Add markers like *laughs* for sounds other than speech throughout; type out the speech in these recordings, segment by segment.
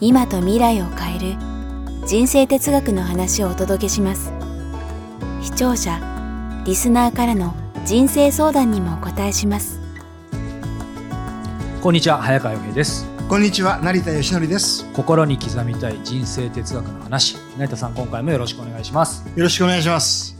今と未来を変える人生哲学の話をお届けします。視聴者リスナーからの人生相談にもお答えします。こんにちは早川洋平です。こんにちは成田義則です。心に刻みたい人生哲学の話。成田さん今回もよろしくお願いします。よろしくお願いします。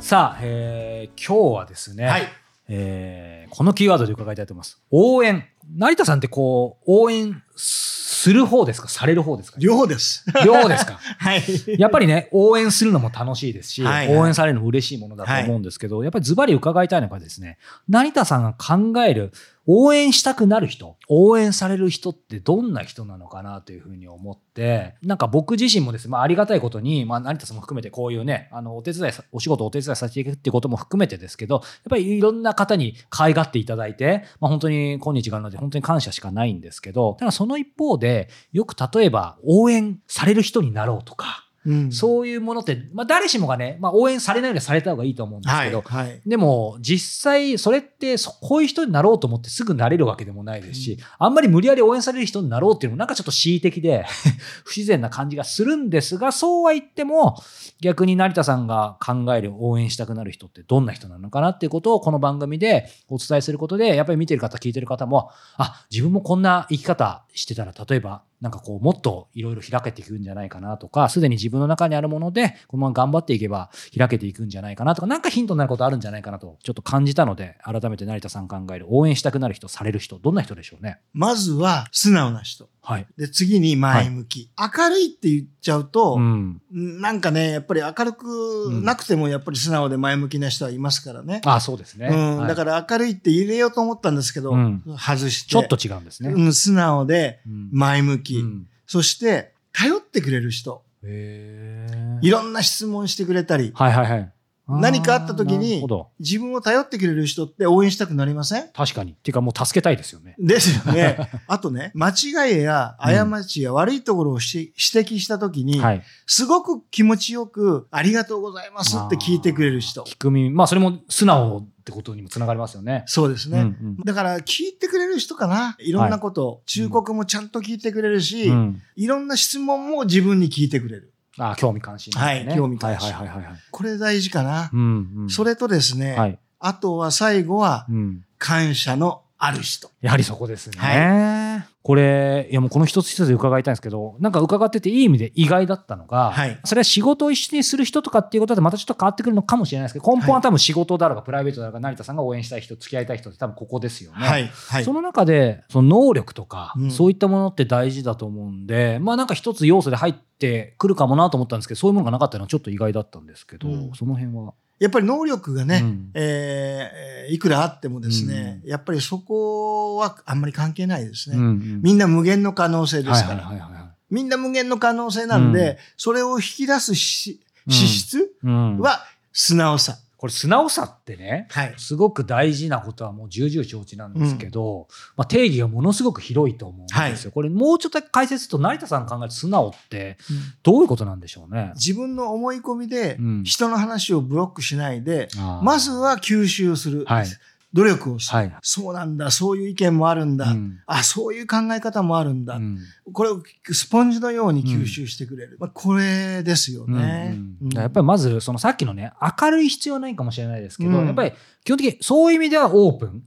さあ、えー、今日はですね、はい。えーこのキーワードで伺いたいと思います。応援。成田さんってこう応援する方ですか？される方ですか？両方です。両方ですか？*laughs* はい。やっぱりね、応援するのも楽しいですし、はいはい。応援されるのも嬉しいものだと思うんですけど、やっぱりズバリ伺いたいのがですね、成田さんが考える応援したくなる人、応援される人ってどんな人なのかなというふうに思って、なんか僕自身もですね、まあありがたいことに、まあ成田さんも含めてこういうね、あの、お手伝い、お仕事お手伝いさせていくっていうことも含めてですけど、やっぱりいろんな方に可愛がっていただいて、まあ本当に今日があるので本当に感謝しかないんですけど、ただその一方で、よく例えば応援される人になろうとか、うん。そういうものって、まあ、誰しもがね、まあ、応援されないよりはされた方がいいと思うんですはいけど、はいでも、実際、それってそ、こういう人になろうと思ってすぐなれるわけでもないですし、あんまり無理やり応援される人になろうっていうのも、なんかちょっと恣意的で、*laughs* 不自然な感じがするんですが、そうは言っても、逆に成田さんが考える応援したくなる人ってどんな人なのかなっていうことを、この番組でお伝えすることで、やっぱり見てる方、聞いてる方も、あ、自分もこんな生き方してたら、例えば、なんかこう、もっといろいろ開けていくんじゃないかなとか、すでに自分の中にあるもので、このまま頑張っていけば開けていくんじゃないかなとか、なんかヒントになることあるんじゃないかなと、ちょっと感じたので、改めて成田さん考える応援したくなる人、される人、どんな人でしょうね？まずは素直な人はい。で次に前向き、明るいって言っちゃうと、うん。なんかねやっぱり明るくなくてもやっぱり素直で前向きな人はいますからね、あそうですね。うん。はい。だから明るいって入れようと思ったんですけど、うん。外して。ちょっと違うんですね。うん、素直でうん。前向き、うん。そして頼ってくれる人。へいろんな質問してくれたり。はいはいはい。何かあった時に。自分を頼ってくれる人って応援したくなりません？確かに。っていうかもう助けたいですよね。ですよね。*laughs* あとね、間違いや過ちや悪いところをし指摘したときに、はい。すごく気持ちよく、ありがとうございますって聞いてくれる人。聞く耳。まあそれも素直ってことにもつながりますよね。そうですね。うんうんだから、聞いてくれる人かな。いろんなこと、忠告もちゃんと聞いてくれるし、うんいろんな質問も自分に聞いてくれる。あ興味関心ね。はい興味関心はいはいはいはい。これ大事かな。うんうんそれとですね、はい。あとは最後はう、ん。感謝のある人。やはりそこですね。はこれ、いやもうこの一つ一つで伺いたいんですけど、なんか伺ってていい意味で意外だったのが、はいそれは仕事を一緒にする人とかっていうことでまたちょっと変わってくるのかもしれないですけど、根本は多分仕事だろうがプライベートだろうが成田さんが応援したい人、付き合いたい人って多分ここですよね。はい。はいそ。の中で、その能力とか、うんそういったものって大事だと思うんで、まあなんか一つ要素で入ってくるかもなと思ったんですけど、そういうものがなかったのはちょっと意外だったんですけど、うんその辺は。やっぱり能力がね、うん。えーいくらあってもですね、やっぱりそこはあんまり関係ないですね。うんうん。みんな無限の可能性ですから。はいはいはいはいみんな無限の可能性なんで、うん。それを引き出す資質うん。は素直さ。これ素直さってね、はい。すごく大事なことはもう重々承知なんですけど、まあ、定義がものすごく広いと思うんですよ。これもうちょっと解説すると成田さんが考える素直ってどういうことなんでしょうね。自分の思い込みでうん人の話をブロックしないで、あーまずは吸収する。はい努力をする、はいそうなんだ、そういう意見もあるんだ。うんあ、そういう考え方もあるんだ。うんこれをスポンジのように吸収してくれる。まあ、これですよね。やっぱりまずそのさっきのね明るい必要ないかもしれないですけど、うんやっぱり基本的にそういう意味ではオープン、ね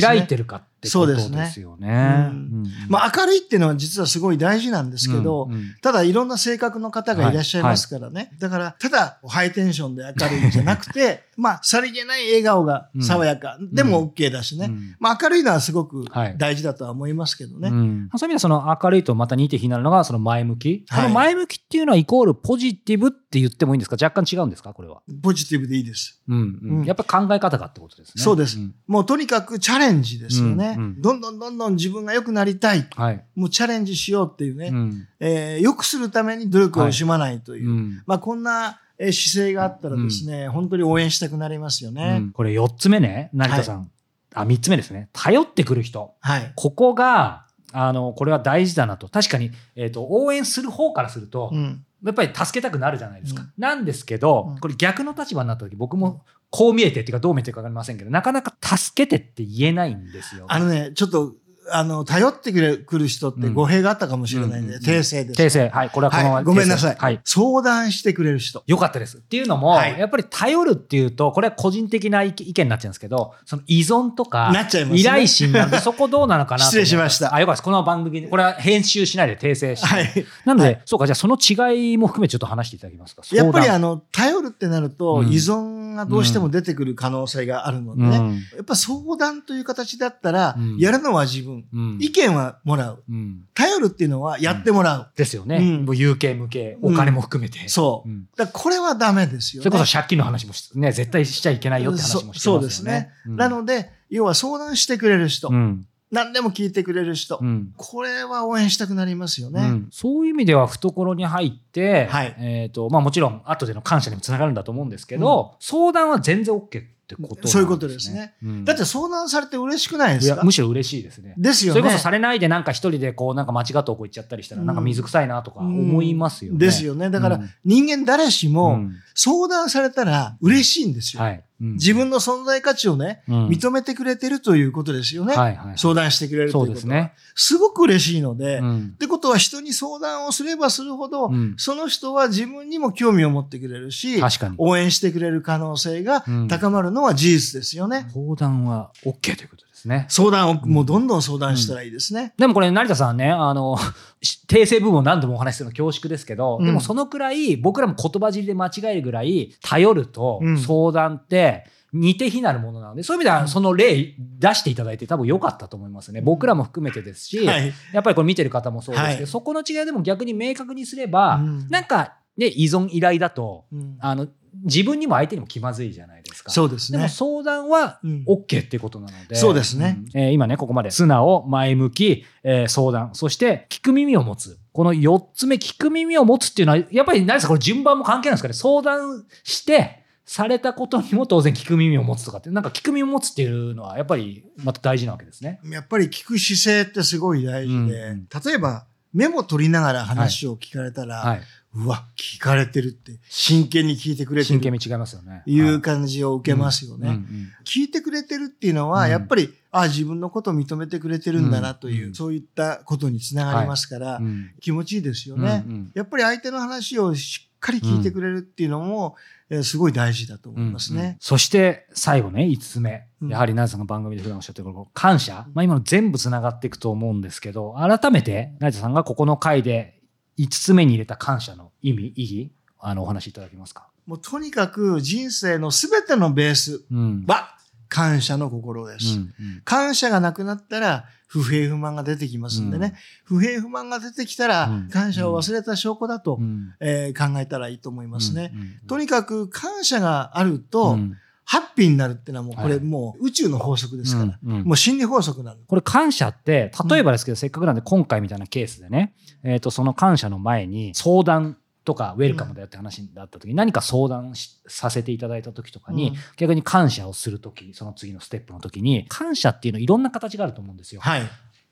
開いてるかってことですよね。そうですね。うん。うん。まあ、明るいっていうのは実はすごい大事なんですけど、うんうん。ただいろんな性格の方がいらっしゃいますからね。だから、ただハイテンションで明るいんじゃなくて、*laughs* まあ、さりげない笑顔が爽やか。でも OK だしね。うん。まあ、明るいのはすごくはい。大事だとは思いますけどね。うん。そういう意味ではその明るいとまた似て非になるのがその前向き、はい。この前向きっていうのはイコールポジティブって言ってもいいんですか？若干違うんですか？これは、ポジティブでいいです。うんうん。うん。やっぱ考え方がってことですね。そうです。ん。もうとにかくチャレンジですよね。ね、うんどんどんどんどん自分が良くなりたい。はい。もうチャレンジしようっていうね、うん。えー良くするために努力を惜しまないという。うん。まあこんなえー姿勢があったらですね、本当に応援したくなりますようね。んこれ4つ目ね、成田さん。あ、3つ目ですね。頼ってくる人。はい。ここが、あの、これは大事だなと。確かに、えっ、と、応援する方からすると、うん。やっぱり助けたくなるじゃないですか。うんなんですけど、うんこれ逆の立場になった時、僕もこう見えてっていうかどう見えてるかわかりませんけど、なかなか助けてって言えないんですよ。あのね、ちょっと、あの、頼ってくれ、くる人ってうん語弊があったかもしれないんで、うん訂正です。訂正。はい。これはこのまま、はい、ごめんなさい,、はい。相談してくれる人。よかったです。っていうのも、はいやっぱり頼るっていうと、これは個人的な意見になっちゃうんですけど、その依存とか、なっちゃいますね依頼心なんで、*laughs* そこどうなのかな失礼しましたあ、よかったです。この番組に、これは編集しないで訂正して。はい。なので、はいそうか、じゃあその違いも含めてちょっと話していただけますか？やっぱり相あの、頼るってなると、うん依存がどうしても出てくる可能性があるのでね。談うんやっぱ相談という形だったら、うんやるのは自分。うん意見はもらう。うん頼るっていうのはやってもらう。ですよね。うんもう有形無形、お金も含めて。そう。うんだこれはダメですよね。それこそ借金の話もしね、絶対しちゃいけないよって話もしてますよね。そそうでなので、要は相談してくれる人、うん。何でも聞いてくれる人、うん。これは応援したくなりますよね。うんそういう意味では懐に入って、はいえっ、と、まあもちろん後での感謝にもつながるんだと思うんですけど、相談は全然 OK ってことね。そういうことですね。うんだって相談されて嬉しくないですか？むしろ嬉しいですね。ですよね。それこそされないでなんか一人でこうなんか間違ったとこ行っちゃったりしたらうんなんか水臭いなとか思いますよね。ですよね。だからうん人間誰しうもん相談されたら嬉しいんですよ。はい。うん自分の存在価値をね、うん認めてくれてるということですよね。はいはい。相談してくれるということですね。すごく嬉しいので、っうんてことは人に相談をすればするほど、うんその人は自分にも興味を持ってくれるし、確かに。応援してくれる可能性がうん高まるのは事実ですよね。相談は OK ということですね。相談を、もうどんどん相談したらいいですね。でもこれ成田さんね、あの、し *laughs* 訂正部分を何度もお話しするの恐縮ですけど、うんでもそのくらい僕らも言葉尻で間違えるぐらい頼るとうん相談って似て非なるものなので、そういう意味ではその例出していただいて多分良かったと思いますね。僕らも含めてですし、はい。やっぱりこれ見てる方もそうですけど、はいそこの違いでも逆に明確にすれば、うんなんかね、依存依頼だと、うんあの、自分にも相手にも気まずいじゃないですか。そうですね。でも相談はうん OK っていうことなので。そうですねうんえー今ね、ここまで素直、前向き、えー相談、そして聞く耳を持つ。この4つ目、聞く耳を持つっていうのは、やっぱり何ですかこれ順番も関係ないんですかね相談して、されたことにも当然聞く耳を持つとかって、なんか聞く耳を持つっていうのはやっぱりまた大事なわけですね。やっぱり聞く姿勢ってすごい大事で、うん例えばメモ取りながら話を聞かれたら、はい。うわ、聞かれてるって、真剣に聞いてくれてる真剣味違いますよね。いう感じを受けますよね。聞いてくれてるっていうのは、うんやっぱり、あ自分のことを認めてくれてるんだなという、うんそういったことにつながりますから、うん気持ちいいですよね。やっぱり相手の話をしっかり聞いてくれるっていうのも、えーすごい大事だと思いますね。そして最後ね、5つ目。うんやはりナイツさんが番組で普段おっしゃってる感謝。まあ今の全部つながっていくと思うんですけど、改めてナイツさんがここの回で5つ目に入れた感謝の意味、意義、あの、お話しいただけますか？もうとにかく人生のすべてのベースうん。は感謝の心です。うんうん感謝がなくなったら不平不満が出てきますんでね、不平不満が出てきたらうん感謝を忘れた証拠だと、うんえー考えたらいいと思いますね。うんうんとにかく感謝があると、うんハッピーになるっていうのはもうこれはいもう宇宙の法則ですから、うんうんもう心理法則なの。これ感謝って、例えばですけど、せっかくなんで今回みたいなケースでね、えっ、と、その感謝の前に相談とかウェルカムだよって話だった時に、何か相談しさせていただいた時とかに、うん逆に感謝をする時、その次のステップの時に、感謝っていうのいろんな形があると思うんですよ。はい。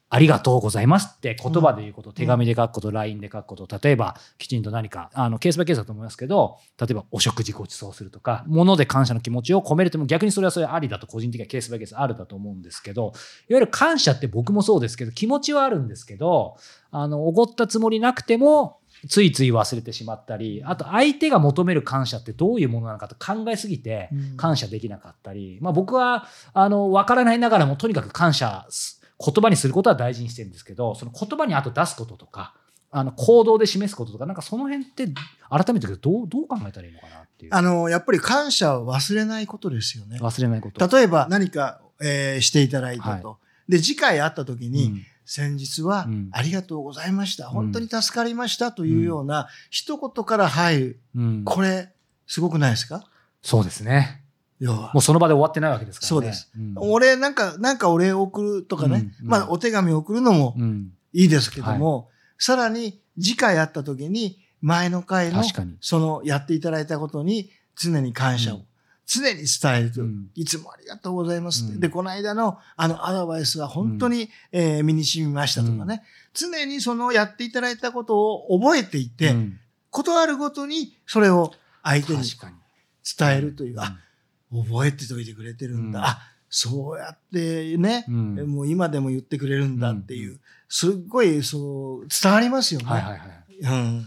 ありがとうございますって言葉で言うこと、ん。手紙で書くこと、LINE で書くこと、例えばきちんと何か、あの、ケースバイケースだと思いますけど、例えばお食事ご馳走するとか、物で感謝の気持ちを込めるとも逆にそれはそれありだと個人的にはケースバイケースあるだと思うんですけど、いわゆる感謝って僕もそうですけど、気持ちはあるんですけど、あの、おごったつもりなくても、ついつい忘れてしまったり、あと相手が求める感謝ってどういうものなのかと考えすぎてうん。感謝できなかったり、まあ僕は、あの、わからないながらもとにかく感謝す、言葉にすることは大事にしてるんですけど、その言葉にあと出すこととか、あの、行動で示すこととか、なんかその辺って改めてどう、どう考えたらいいのかなっていう。あの、やっぱり感謝は忘れないことですよね。忘れないこと。例えば何か、えーしていただいたと。はで、次回会った時に、うん先日はうんありがとうございました。ん本当に助かりましたというような一言から入る。うんこれ、すごくないですか？そうですね。要は。もうその場で終わってないわけですからね。そうです。うん。俺なんか、なんかお礼を送るとかね、うんうん。まあお手紙を送るのもうん。いいですけども、さらに次回会った時に前の回の確かに。そのやっていただいたことに常に感謝を、うん。常に伝えると、う。ん。いつもありがとうございますうん。で、この間のあのアドバイスは本当に、えー身に染みましたとかね、常にそのやっていただいたことを覚えていて、うん。ことあるごとにそれを相手に。伝えるという、うん。あ、覚えておいてくれてるんだ。うんあ、そうやってね、うんもう今でも言ってくれるんだっていう、すっごいそう伝わりますよね。はいはいはい。うん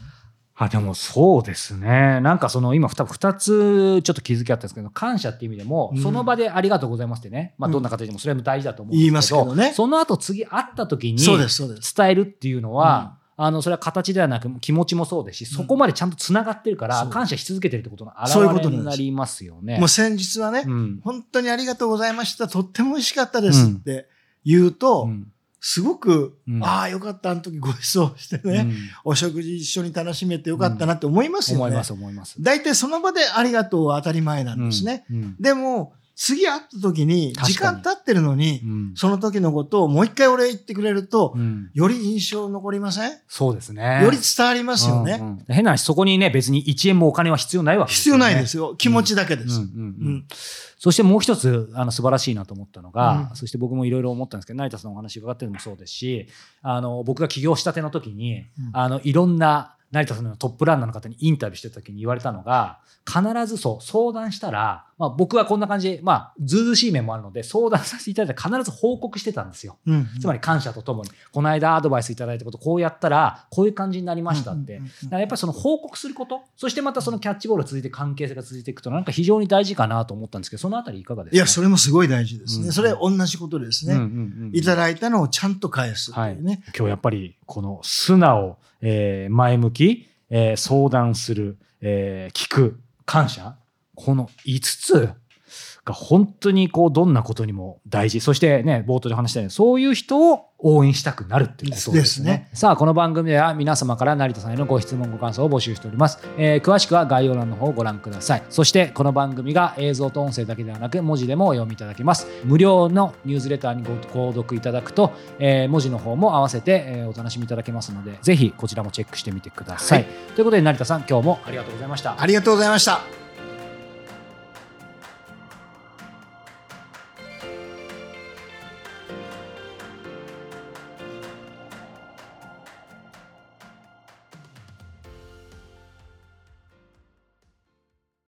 あでもそうですね。なんかその今二二つちょっと気づきあったんですけど、感謝っていう意味でも、うんその場でありがとうございますってね、まあうんどんな形でもそれも大事だと思うんですけど、言いますけどねその後次会った時に。伝えるっていうのは、あのそれは形ではなく気持ちもそうですし、そこまでちゃんとつながってるから、感謝し続けてるってことのそういうこ表れになりますよね。もう先日はね、うん。本当にありがとうございました。とっても美味しかったですって言うと、うん。すごく、うん。ああ、よかった、あの時ご馳走してね、うん。お食事一緒に楽しめてよかったなって思いますよね。思います思います。大体その場でありがとうは当たり前なんですね。うん。うん。でも、次会った時に、時間経ってるのに、うんその時のことをもう一回俺言ってくれると、うんより印象残りません？そうですね。より伝わりますよね。うんうん変な話、そこにね、別に1円もお金は必要ないわけですよね。必要ないですよ。気持ちだけです。そしてもう一つあの素晴らしいなと思ったのが、うんそして僕もいろいろ思ったんですけど成田さんのお話伺ってるのもそうですしあの僕が起業したての時に、うんあのいろんな成田さんのトップランナーの方にインタビューしてた時に言われたのが必ずそう相談したら、まあ、僕はこんな感じで、まあ、ずうしい面もあるので相談させていただいて必ず報告してたんですよ。うんつまり感謝とともに、この間アドバイスいただいたこと、こうやったら、こういう感じになりましたって。うんうんうんだからやっぱりその報告すること、そしてまたそのキャッチボールが続いて関係性が続いていくと、なんか非常に大事かなと思ったんですけど、そのあたりいかがですか、いや、それもすごい大事ですね。うんそれ同じことですね。うんうんうんいただいたのをちゃんと返すっていうね。今日やっぱりこの素直、えー前向き、えー相談する、えー聞く、感謝、この5つ。が本当にこうどんなことにも大事。そしてね、冒頭で話したように、そういう人を応援したくなるっていうことですね。ですさあ、この番組では皆様から成田さんへのご質問、ご感想を募集しております。えー詳しくは概要欄の方をご覧ください。そして、この番組が映像と音声だけではなく、文字でもお読みいただけます。無料のニュースレターにご購読いただくと、えー文字の方も合わせて、えーお楽しみいただけますので、ぜひこちらもチェックしてみてください。はいということで、成田さん、今日もありがとうございました。ありがとうございました。